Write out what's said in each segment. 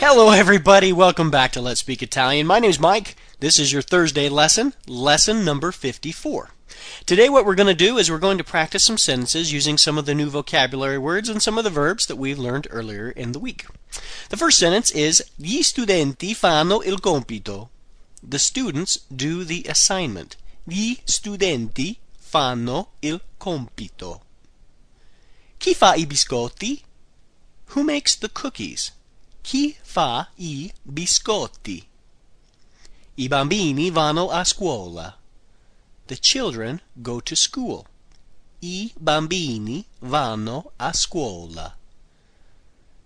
Hello, everybody. Welcome back to Let's Speak Italian. My name is Mike. This is your Thursday lesson, lesson number 54. Today, what we're going to do is we're going to practice some sentences using some of the new vocabulary words and some of the verbs that we've learned earlier in the week. The first sentence is Gli studenti fanno il compito. The students do the assignment. Gli studenti fanno il compito. Chi fa i biscotti? Who makes the cookies? Chi fa i biscotti? I bambini vanno a scuola. The children go to school. I bambini vanno a scuola.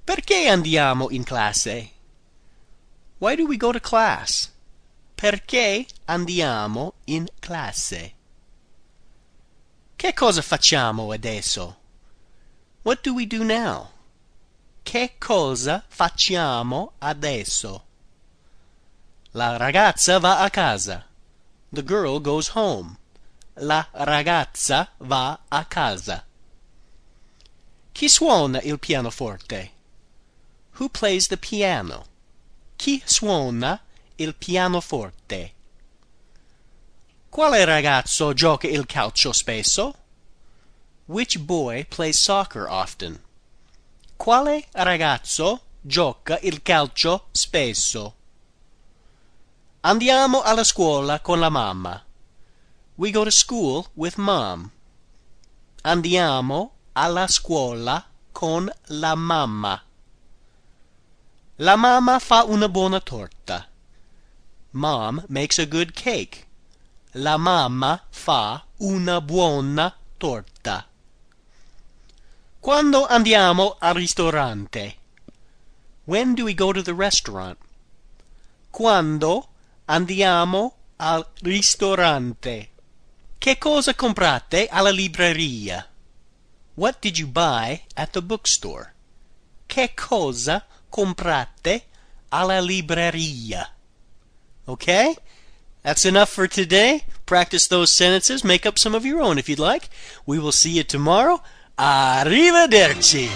Perché andiamo in classe? Why do we go to class? Perché andiamo in classe? Che cosa facciamo adesso? What do we do now? Che cosa facciamo adesso? La ragazza va a casa. The girl goes home. La ragazza va a casa. Chi suona il pianoforte? Who plays the piano? Chi suona il pianoforte? Quale ragazzo gioca il calcio spesso? Which boy plays soccer often? Quale ragazzo gioca il calcio spesso? Andiamo alla scuola con la mamma. We go to school with mom. Andiamo alla scuola con la mamma. La mamma fa una buona torta. Mom makes a good cake. La mamma fa una buona torta. Quando andiamo al ristorante? When do we go to the restaurant? Quando andiamo al ristorante? Che cosa comprate alla libreria? What did you buy at the bookstore? Che cosa comprate alla libreria? Okay? That's enough for today. Practice those sentences. Make up some of your own if you'd like. We will see you tomorrow. Arrivederci!